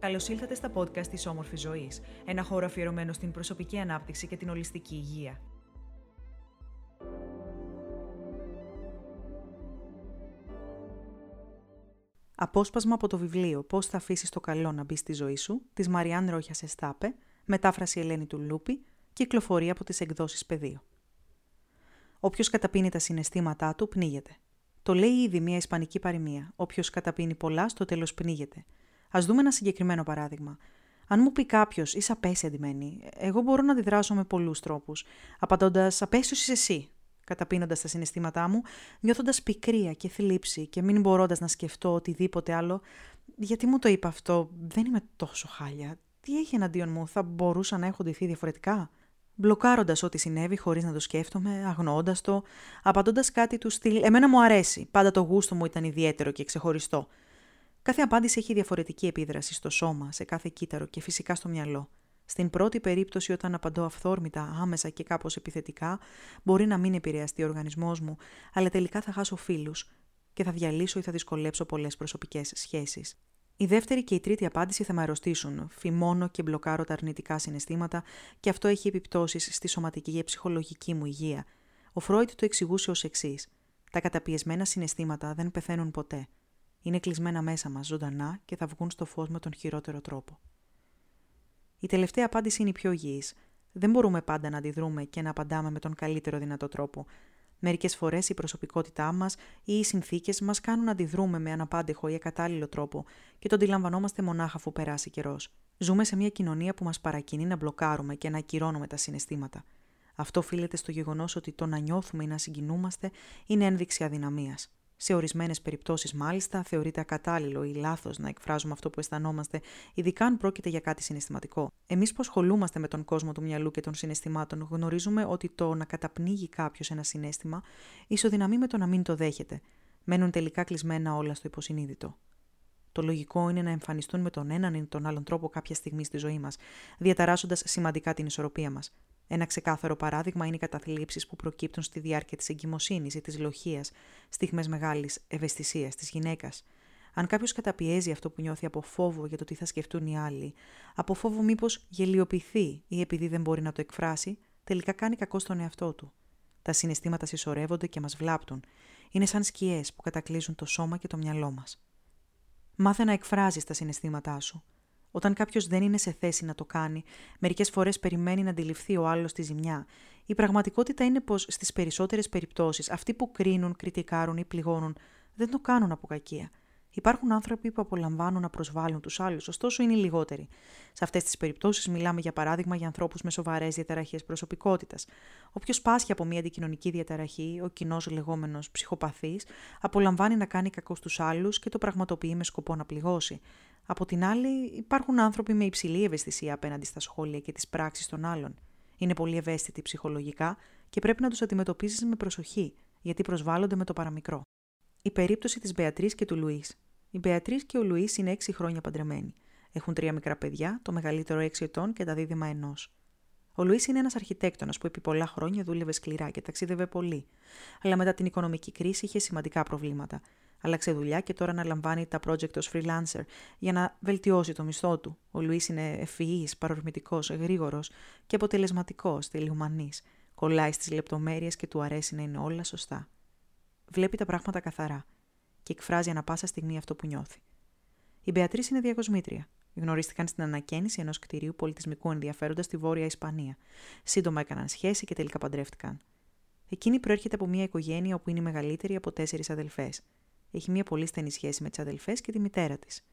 Καλώς ήλθατε στα podcast της Όμορφη Ζωής, ένα χώρο αφιερωμένο στην προσωπική ανάπτυξη και την ολιστική υγεία. Απόσπασμα από το βιβλίο Πώς θα αφήσεις το καλό να μπει στη ζωή σου, της Μαριάν Ρόχια Εστάπε, μετάφραση Ελένη του Λούπη, κυκλοφορεί από τις εκδόσεις Πεδίο. Όποιος καταπίνει τα συναισθήματά του, πνίγεται. Το λέει ήδη μια ισπανική παροιμία. Όποιος καταπίνει πολλά, στο τέλος πνίγεται. Α δούμε ένα συγκεκριμένο παράδειγμα. Αν μου πει κάποιος, είσαι απέσια αντιμένη, εγώ μπορώ να αντιδράσω με πολλούς τρόπους. Απαντώντας, απέσιος είσαι εσύ, καταπίνοντας τα συναισθήματά μου, νιώθοντας πικρία και θλίψη και μην μπορώντας να σκεφτώ οτιδήποτε άλλο. Γιατί μου το είπα αυτό, δεν είμαι τόσο χάλια. Τι έχει εναντίον μου, θα μπορούσα να έχω ντυθεί διαφορετικά; Μπλοκάροντας ό,τι συνέβη χωρίς να το σκέφτομαι, αγνοώντας το, απαντώντας κάτι του στυλ Εμένα μου αρέσει, πάντα το γούστο μου ήταν ιδιαίτερο και ξεχωριστό. Κάθε απάντηση έχει διαφορετική επίδραση στο σώμα, σε κάθε κύτταρο και φυσικά στο μυαλό. Στην πρώτη περίπτωση, όταν απαντώ αυθόρμητα, άμεσα και κάπως επιθετικά, μπορεί να μην επηρεαστεί ο οργανισμός μου, αλλά τελικά θα χάσω φίλους και θα διαλύσω ή θα δυσκολέψω πολλές προσωπικές σχέσεις. Η δεύτερη και η τρίτη απάντηση θα με αρρωστήσουν. Φημώνω και μπλοκάρω τα αρνητικά συναισθήματα και αυτό έχει επιπτώσεις στη σωματική και ψυχολογική μου υγεία. Ο Φρόιτ το εξηγούσε ως εξής: Τα καταπιεσμένα συναισθήματα δεν πεθαίνουν ποτέ. Είναι κλεισμένα μέσα μας ζωντανά και θα βγουν στο φως με τον χειρότερο τρόπο. Η τελευταία απάντηση είναι η πιο υγιής. Δεν μπορούμε πάντα να αντιδρούμε και να απαντάμε με τον καλύτερο δυνατό τρόπο. Μερικές φορές η προσωπικότητά μας ή οι συνθήκες μας κάνουν να αντιδρούμε με αναπάντεχο ή ακατάλληλο τρόπο και το αντιλαμβανόμαστε μονάχα αφού περάσει καιρός. Ζούμε σε μια κοινωνία που μας παρακινεί να μπλοκάρουμε και να ακυρώνουμε τα συναισθήματα. Αυτό οφείλεται στο γεγονός ότι το να νιώθουμε ή να συγκινούμαστε είναι ένδειξη αδυναμίας. Σε ορισμένες περιπτώσεις, μάλιστα, θεωρείται ακατάλληλο ή λάθος να εκφράζουμε αυτό που αισθανόμαστε, ειδικά αν πρόκειται για κάτι συναισθηματικό. Εμείς που ασχολούμαστε με τον κόσμο του μυαλού και των συναισθημάτων, γνωρίζουμε ότι το να καταπνίγει κάποιος ένα συνέστημα ισοδυναμεί με το να μην το δέχεται. Μένουν τελικά κλεισμένα όλα στο υποσυνείδητο. Το λογικό είναι να εμφανιστούν με τον έναν ή τον άλλον τρόπο κάποια στιγμή στη ζωή μας, διαταράσσοντας σημαντικά την ισορροπία μας. Ένα ξεκάθαρο παράδειγμα είναι οι καταθλίψεις που προκύπτουν στη διάρκεια της εγκυμοσύνης ή της λοχεία, στιγμές μεγάλης ευαισθησίας της γυναίκας. Αν κάποιος καταπιέζει αυτό που νιώθει από φόβο για το τι θα σκεφτούν οι άλλοι, από φόβο μήπως γελιοποιηθεί ή επειδή δεν μπορεί να το εκφράσει, τελικά κάνει κακό στον εαυτό του. Τα συναισθήματα συσσωρεύονται και μας βλάπτουν. Είναι σαν σκιές που κατακλείζουν το σώμα και το μυαλό μας. Μάθε να εκφράζεις τα συναισθήματά σου. Όταν κάποιος δεν είναι σε θέση να το κάνει, μερικές φορές περιμένει να αντιληφθεί ο άλλος τη ζημιά. Η πραγματικότητα είναι πως στις περισσότερες περιπτώσεις αυτοί που κρίνουν, κριτικάρουν ή πληγώνουν δεν το κάνουν από κακία. Υπάρχουν άνθρωποι που απολαμβάνουν να προσβάλλουν τους άλλους, ωστόσο είναι οι λιγότεροι. Σε αυτές τις περιπτώσεις μιλάμε για παράδειγμα για ανθρώπους με σοβαρές διαταραχές προσωπικότητας. Όποιος πάσχει από μια αντικοινωνική διαταραχή, ο κοινός λεγόμενος ψυχοπαθής, απολαμβάνει να κάνει κακό στους άλλους και το πραγματοποιεί με σκοπό να πληγώσει. Από την άλλη, υπάρχουν άνθρωποι με υψηλή ευαισθησία απέναντι στα σχόλια και τις πράξεις των άλλων. Είναι πολύ ευαίσθητοι ψυχολογικά και πρέπει να τους αντιμετωπίσει με προσοχή, γιατί προσβάλλονται με το παραμικρό. Η περίπτωση της Μπεατρή και του Λουίς. Η Μπεατρή και ο Λουίς είναι 6 χρόνια παντρεμένοι. Έχουν τρία μικρά παιδιά, το μεγαλύτερο 6 ετών και τα δίδυμα ενός. Ο Λουίς είναι ένας αρχιτέκτονας που επί πολλά χρόνια δούλευε σκληρά και ταξίδευε πολύ. Αλλά μετά την οικονομική κρίση είχε σημαντικά προβλήματα Άλλαξε δουλειά και τώρα αναλαμβάνει τα project ως freelancer για να βελτιώσει το μισθό του. Ο Λουίς είναι ευφυής, παρορμητικός, γρήγορος και αποτελεσματικός, τελειομανής. Κολλάει στις λεπτομέρειες και του αρέσει να είναι όλα σωστά. Βλέπει τα πράγματα καθαρά και εκφράζει ανα πάσα στιγμή αυτό που νιώθει. Η Μπεατρή είναι διακοσμήτρια. Γνωρίστηκαν στην ανακαίνιση ενός κτηρίου πολιτισμικού ενδιαφέροντα στη Βόρεια Ισπανία. Σύντομα έκαναν σχέση και τελικά παντρεύτηκαν. Εκείνη προέρχεται από μια οικογένεια όπου είναι η μεγαλύτερη από τέσσερις αδελφές. Έχει μια πολύ στενή σχέση με τις αδελφές και τη μητέρα της.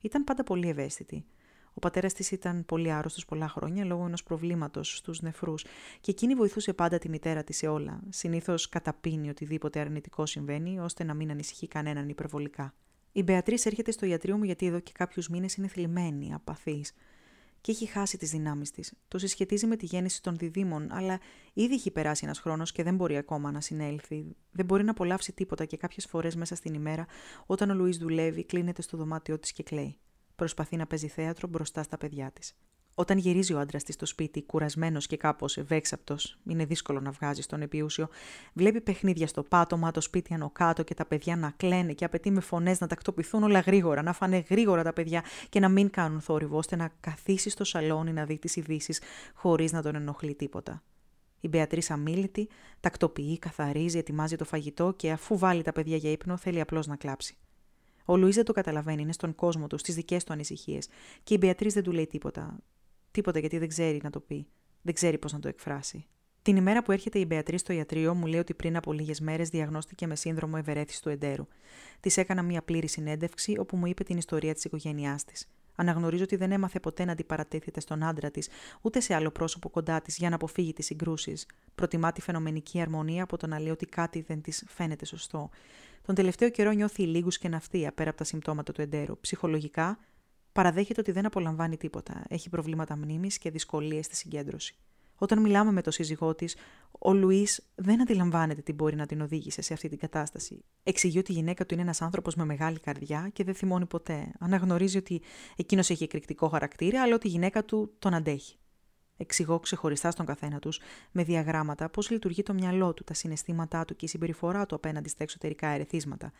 Ήταν πάντα πολύ ευαίσθητη. Ο πατέρας της ήταν πολύ άρρωστος πολλά χρόνια λόγω ενός προβλήματος στους νεφρούς και εκείνη βοηθούσε πάντα τη μητέρα της σε όλα. Συνήθως καταπίνει οτιδήποτε αρνητικό συμβαίνει, ώστε να μην ανησυχεί κανέναν υπερβολικά. Η Μπεατρή έρχεται στο ιατρείο μου γιατί εδώ και κάποιους μήνες είναι θλιμμένη, απαθής και έχει χάσει τις δυνάμεις της. Το συσχετίζει με τη γέννηση των διδήμων, αλλά ήδη έχει περάσει ένας χρόνος και δεν μπορεί ακόμα να συνέλθει. Δεν μπορεί να απολαύσει τίποτα και κάποιες φορές μέσα στην ημέρα, όταν ο Λουίς δουλεύει, κλείνεται στο δωμάτιό της και κλαίει. Προσπαθεί να παίζει θέατρο μπροστά στα παιδιά της. Όταν γυρίζει ο άντρας της στο σπίτι, κουρασμένος και κάπως ευέξαπτος, είναι δύσκολο να βγάζει στον επιούσιο, βλέπει παιχνίδια στο πάτωμα, το σπίτι άνω κάτω και τα παιδιά να κλαίνε και απαιτεί με φωνές να τακτοποιηθούν όλα γρήγορα, να φάνε γρήγορα τα παιδιά και να μην κάνουν θόρυβο, ώστε να καθίσει στο σαλόνι να δει τις ειδήσεις χωρίς να τον ενοχλεί τίποτα. Η Μπεατρή αμήλυτη, τακτοποιεί, καθαρίζει, ετοιμάζει το φαγητό και αφού βάλει τα παιδιά για ύπνο, θέλει απλώς να κλάψει. Ο Λουί δεν το καταλαβαίνει, είναι στον κόσμο του, στις δικές του ανησυχίες. Και η Μπεατρή δεν του λέει τίποτα. Τίποτα γιατί δεν ξέρει να το πει. Δεν ξέρει πώς να το εκφράσει. Την ημέρα που έρχεται η Μπεατρή στο ιατρείο, μου λέει ότι πριν από λίγες μέρες διαγνώστηκε με σύνδρομο ευερέθηση του εντέρου. Της έκανα μια πλήρη συνέντευξη όπου μου είπε την ιστορία της οικογένειάς της. Αναγνωρίζω ότι δεν έμαθε ποτέ να αντιπαρατέθεται στον άντρα της, ούτε σε άλλο πρόσωπο κοντά της για να αποφύγει τις συγκρούσεις. Προτιμά τη φαινομενική αρμονία από το να λέει ότι κάτι δεν της φαίνεται σωστό. Τον τελευταίο καιρό νιώθει λίγους και ναυτία πέρα από τα συμπτώματα του εντέρου. Ψυχολογικά, παραδέχεται ότι δεν απολαμβάνει τίποτα. Έχει προβλήματα μνήμης και δυσκολίες στη συγκέντρωση. Όταν μιλάμε με τον σύζυγό της, ο Λουίς δεν αντιλαμβάνεται τι μπορεί να την οδήγησε σε αυτή την κατάσταση. Εξηγεί ότι η γυναίκα του είναι ένας άνθρωπος με μεγάλη καρδιά και δεν θυμώνει ποτέ. Αναγνωρίζει ότι εκείνος έχει εκρηκτικό χαρακτήρα, αλλά ότι η γυναίκα του τον αντέχει. Εξηγώ ξεχωριστά στον καθένα τους, με διαγράμματα, πώς λειτουργεί το μυαλό του, τα συναισθήματά του και η συμπεριφορά του απέναντι στα εξωτερικά ερεθίσματα.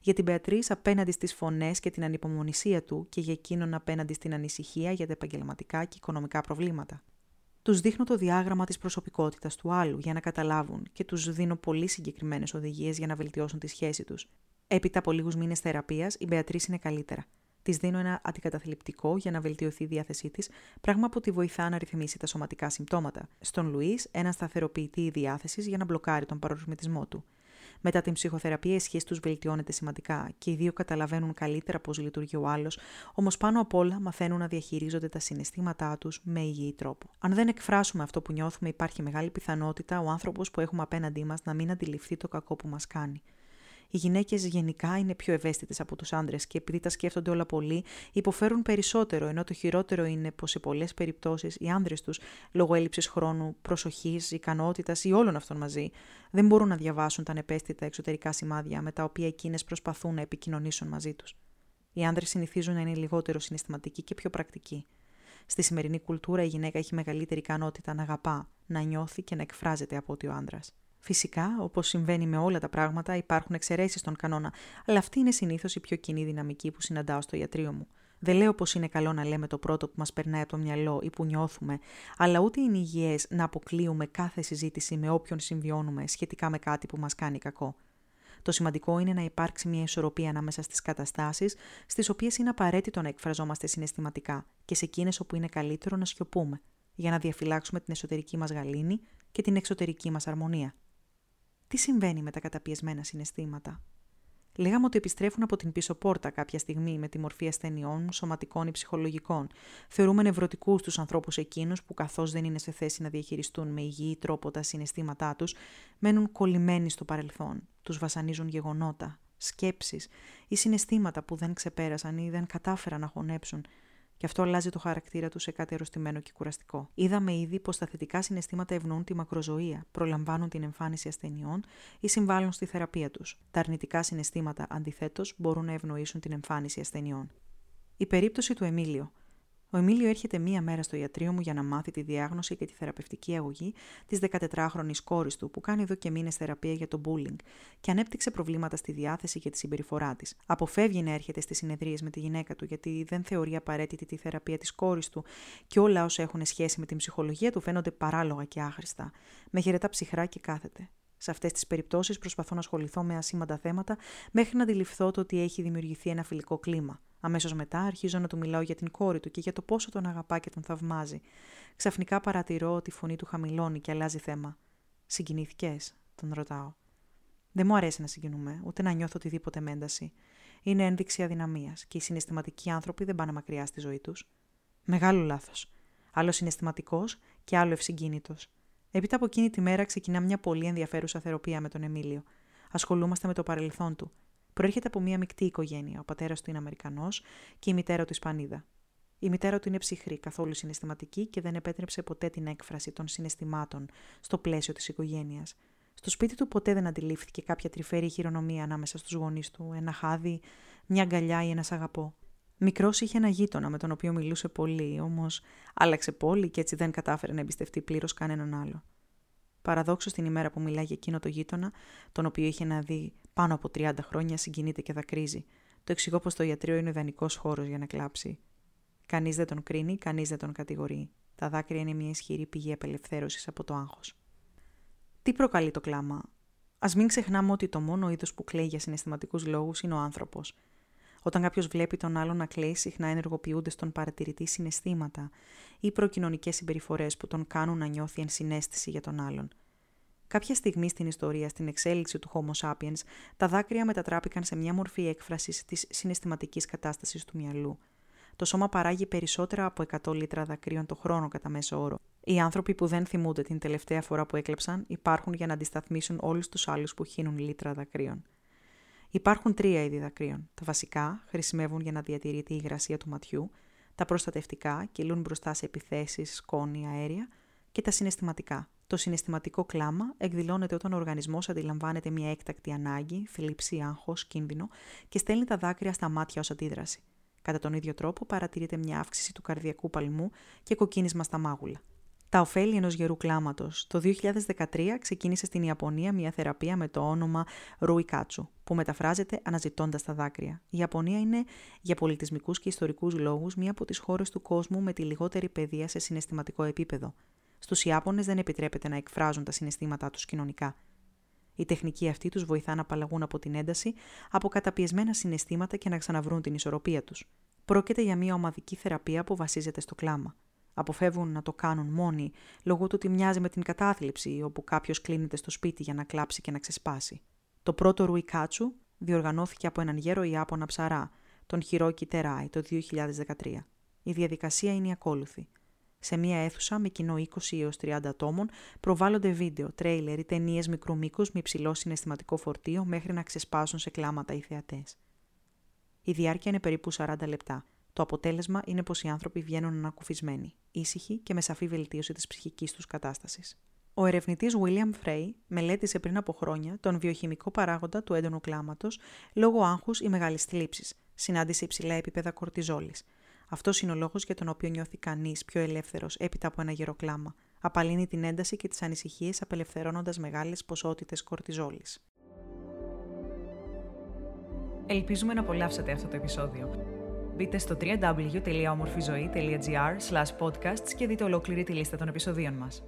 Για την Μπεατρή απέναντι στις φωνές και την ανυπομονησία του και για εκείνον απέναντι στην ανησυχία για τα επαγγελματικά και οικονομικά προβλήματα. Τους δείχνω το διάγραμμα της προσωπικότητας του άλλου για να καταλάβουν και τους δίνω πολύ συγκεκριμένες οδηγίες για να βελτιώσουν τη σχέση τους. Έπειτα από λίγους μήνες θεραπείας, η Μπεατρή είναι καλύτερα. Της δίνω ένα αντικαταθλιπτικό για να βελτιωθεί η διάθεσή της, πράγμα που τη βοηθά να ρυθμίσει τα σωματικά συμπτώματα. Στον Λουίς, ένα σταθεροποιητή διάθεσης για να μπλοκάρει τον παρορμητισμό του. Μετά την ψυχοθεραπεία, η σχέση τους βελτιώνεται σημαντικά και οι δύο καταλαβαίνουν καλύτερα πώς λειτουργεί ο άλλος, όμως πάνω απ' όλα μαθαίνουν να διαχειρίζονται τα συναισθήματά τους με υγιή τρόπο. Αν δεν εκφράσουμε αυτό που νιώθουμε, υπάρχει μεγάλη πιθανότητα ο άνθρωπος που έχουμε απέναντί μας να μην αντιληφθεί το κακό που μας κάνει. Οι γυναίκες γενικά είναι πιο ευαίσθητες από τους άντρες και επειδή τα σκέφτονται όλα πολύ, υποφέρουν περισσότερο, ενώ το χειρότερο είναι πως σε πολλές περιπτώσεις οι άντρε τους, λόγω έλλειψης χρόνου, προσοχής, ικανότητας ή όλων αυτών μαζί, δεν μπορούν να διαβάσουν τα ανεπαίσθητα εξωτερικά σημάδια με τα οποία εκείνες προσπαθούν να επικοινωνήσουν μαζί τους. Οι άντρε συνηθίζουν να είναι λιγότερο συναισθηματικοί και πιο πρακτικοί. Στη σημερινή κουλτούρα η γυναίκα έχει μεγαλύτερη ικανότητα να αγαπά, να νιώθει και να εκφράζεται από ότι ο άντρα. Φυσικά, όπως συμβαίνει με όλα τα πράγματα, υπάρχουν εξαιρέσεις στον κανόνα, αλλά αυτή είναι συνήθως η πιο κοινή δυναμική που συναντάω στο ιατρείο μου. Δεν λέω πως είναι καλό να λέμε το πρώτο που μας περνάει από το μυαλό ή που νιώθουμε, αλλά ούτε είναι υγιές να αποκλείουμε κάθε συζήτηση με όποιον συμβιώνουμε σχετικά με κάτι που μας κάνει κακό. Το σημαντικό είναι να υπάρξει μια ισορροπία ανάμεσα στις καταστάσεις, στις οποίες είναι απαραίτητο να εκφραζόμαστε συναισθηματικά και σε εκείνες όπου είναι καλύτερο να σιωπούμε, για να διαφυλάξουμε την εσωτερική μας γαλήνη και την εξωτερική μας αρμονία. Τι συμβαίνει με τα καταπιεσμένα συναισθήματα; Λέγαμε ότι επιστρέφουν από την πίσω πόρτα κάποια στιγμή με τη μορφή ασθενειών, σωματικών ή ψυχολογικών. Θεωρούμε νευρωτικούς τους ανθρώπους εκείνους που, καθώς δεν είναι σε θέση να διαχειριστούν με υγιή τρόπο τα συναισθήματά τους, μένουν κολλημένοι στο παρελθόν. Τους βασανίζουν γεγονότα, σκέψεις ή συναισθήματα που δεν ξεπέρασαν ή δεν κατάφεραν να χωνέψουν και αυτό αλλάζει το χαρακτήρα του σε κάτι αρρωστημένο και κουραστικό. Είδαμε ήδη πως τα θετικά συναισθήματα ευνοούν τη μακροζωία, προλαμβάνουν την εμφάνιση ασθενειών ή συμβάλλουν στη θεραπεία τους. Τα αρνητικά συναισθήματα, αντιθέτως, μπορούν να ευνοήσουν την εμφάνιση ασθενειών. Η περίπτωση του Εμίλιο. Ο Εμίλιο έρχεται μία μέρα στο ιατρείο μου για να μάθει τη διάγνωση και τη θεραπευτική αγωγή της 14χρονη κόρης του, που κάνει εδώ και μήνες θεραπεία για το bullying και ανέπτυξε προβλήματα στη διάθεση και τη συμπεριφορά της. Αποφεύγει να έρχεται στις συνεδρίες με τη γυναίκα του, γιατί δεν θεωρεί απαραίτητη τη θεραπεία της κόρης του και όλα όσα έχουν σχέση με την ψυχολογία του φαίνονται παράλογα και άχρηστα. Με χαιρετά ψυχρά και κάθεται. Σε αυτές τις περιπτώσεις προσπαθώ να ασχοληθώ με ασήμαντα θέματα μέχρι να αντιληφθώ το ότι έχει δημιουργηθεί ένα φιλικό κλίμα. Αμέσως μετά αρχίζω να του μιλάω για την κόρη του και για το πόσο τον αγαπά και τον θαυμάζει. Ξαφνικά παρατηρώ ότι η φωνή του χαμηλώνει και αλλάζει θέμα. Συγκινήθηκες, τον ρωτάω. Δεν μου αρέσει να συγκινούμε, ούτε να νιώθω οτιδήποτε με ένταση. Είναι ένδειξη αδυναμίας και οι συναισθηματικοί άνθρωποι δεν πάνε μακριά στη ζωή τους. Μεγάλο λάθος. Άλλος συναισθηματικός και άλλο ευσυγκίνητος. Έπειτα από εκείνη τη μέρα ξεκινά μια πολύ ενδιαφέρουσα θεραπεία με τον Εμίλιο. Ασχολούμαστε με το παρελθόν του, Προέρχεται από μια μεικτή οικογένεια. Ο πατέρας του είναι Αμερικανός και η μητέρα του Ισπανίδα. Η μητέρα του είναι ψυχρή, καθόλου συναισθηματική και δεν επέτρεψε ποτέ την έκφραση των συναισθημάτων στο πλαίσιο της οικογένειας. Στο σπίτι του ποτέ δεν αντιλήφθηκε κάποια τρυφερή χειρονομία ανάμεσα στους γονείς του, ένα χάδι, μια αγκαλιά ή ένας αγαπώ. Μικρός είχε ένα γείτονα με τον οποίο μιλούσε πολύ, όμως άλλαξε πόλη και έτσι δεν κατάφερε να εμπιστευτεί πλήρως κανέναν άλλο. Παραδόξως την ημέρα που μιλάει για εκείνο το γείτονα, τον οποίο είχε να δει πάνω από 30 χρόνια, συγκινείται και δακρύζει. Το εξηγώ πως το ιατρείο είναι ιδανικός χώρος για να κλάψει. Κανείς δεν τον κρίνει, κανείς δεν τον κατηγορεί. Τα δάκρυα είναι μια ισχυρή πηγή απελευθέρωσης από το άγχος. Τι προκαλεί το κλάμα; Α μην ξεχνάμε ότι το μόνο είδος που κλαίει για συναισθηματικούς λόγους είναι ο άνθρωπος. Όταν κάποιος βλέπει τον άλλον να κλαίει, συχνά ενεργοποιούνται στον παρατηρητή συναισθήματα ή προκοινωνικές συμπεριφορές που τον κάνουν να νιώθει ενσυναίσθηση για τον άλλον. Κάποια στιγμή στην ιστορία, στην εξέλιξη του Homo sapiens, τα δάκρυα μετατράπηκαν σε μια μορφή έκφρασης της συναισθηματικής κατάστασης του μυαλού. Το σώμα παράγει περισσότερα από 100 λίτρα δακρύων το χρόνο κατά μέσο όρο. Οι άνθρωποι που δεν θυμούνται την τελευταία φορά που έκλεψαν υπάρχουν για να αντισταθμίσουν όλους τους άλλους που χύνουν λίτρα δακρύων. Υπάρχουν τρία είδη δακρύων. Τα βασικά χρησιμεύουν για να διατηρείται η υγρασία του ματιού, τα προστατευτικά κυλούν μπροστά σε επιθέσεις, σκόνη, αέρια και τα συναισθηματικά. Το συναισθηματικό κλάμα εκδηλώνεται όταν ο οργανισμός αντιλαμβάνεται μια έκτακτη ανάγκη, θλίψη, άγχος, κίνδυνο και στέλνει τα δάκρυα στα μάτια ως αντίδραση. Κατά τον ίδιο τρόπο παρατηρείται μια αύξηση του καρδιακού παλμού και κοκκίνισμα στα μάγουλα. Τα ωφέλη ενός γερού κλάματος. Το 2013 ξεκίνησε στην Ιαπωνία μια θεραπεία με το όνομα Ρουικάτσου, που μεταφράζεται αναζητώντας τα δάκρυα. Η Ιαπωνία είναι για πολιτισμικούς και ιστορικούς λόγους μία από τις χώρες του κόσμου με τη λιγότερη παιδεία σε συναισθηματικό επίπεδο. Στους Ιάπωνες δεν επιτρέπεται να εκφράζουν τα συναισθήματά τους κοινωνικά. Η τεχνική αυτή τους βοηθά να απαλλαγούν από την ένταση, από καταπιεσμένα συναισθήματα και να ξαναβρούν την ισορροπία τους. Πρόκειται για μια ομαδική θεραπεία που βασίζεται στο κλάμα. Αποφεύγουν να το κάνουν μόνοι, λόγω του ότι μοιάζει με την κατάθλιψη, όπου κάποιος κλείνεται στο σπίτι για να κλάψει και να ξεσπάσει. Το πρώτο Ρουικάτσου διοργανώθηκε από έναν γέρο Ιάπωνα ψαρά, τον Χιρόκι Τεράι, το 2013. Η διαδικασία είναι η ακόλουθη. Σε μία αίθουσα με κοινό 20 έως 30 ατόμων προβάλλονται βίντεο, τρέιλερ ή ταινίες μικρού μήκους με υψηλό συναισθηματικό φορτίο μέχρι να ξεσπάσουν σε κλάματα οι θεατές. Η διάρκεια είναι περίπου 40 λεπτά. Το αποτέλεσμα είναι πως οι άνθρωποι βγαίνουν ανακουφισμένοι, ήσυχοι και με σαφή βελτίωση της ψυχικής τους κατάστασης. Ο ερευνητής William Frey μελέτησε πριν από χρόνια τον βιοχημικό παράγοντα του έντονου κλάματος λόγω άγχους ή μεγάλης θλίψης. Συνάντησε υψηλά επίπεδα κορτιζόλης. Αυτός είναι ο λόγος για τον οποίο νιώθει κανείς πιο ελεύθερος έπειτα από ένα γερό κλάμα. Απαλύνει την ένταση και τις ανησυχίες απελευθερώνοντας μεγάλες ποσότητες κορτιζόλης. Ελπίζουμε να απολαύσατε αυτό το επεισόδιο. Μπείτε στο www.omorfizoe.gr podcasts και δείτε ολόκληρη τη λίστα των επεισοδίων μας.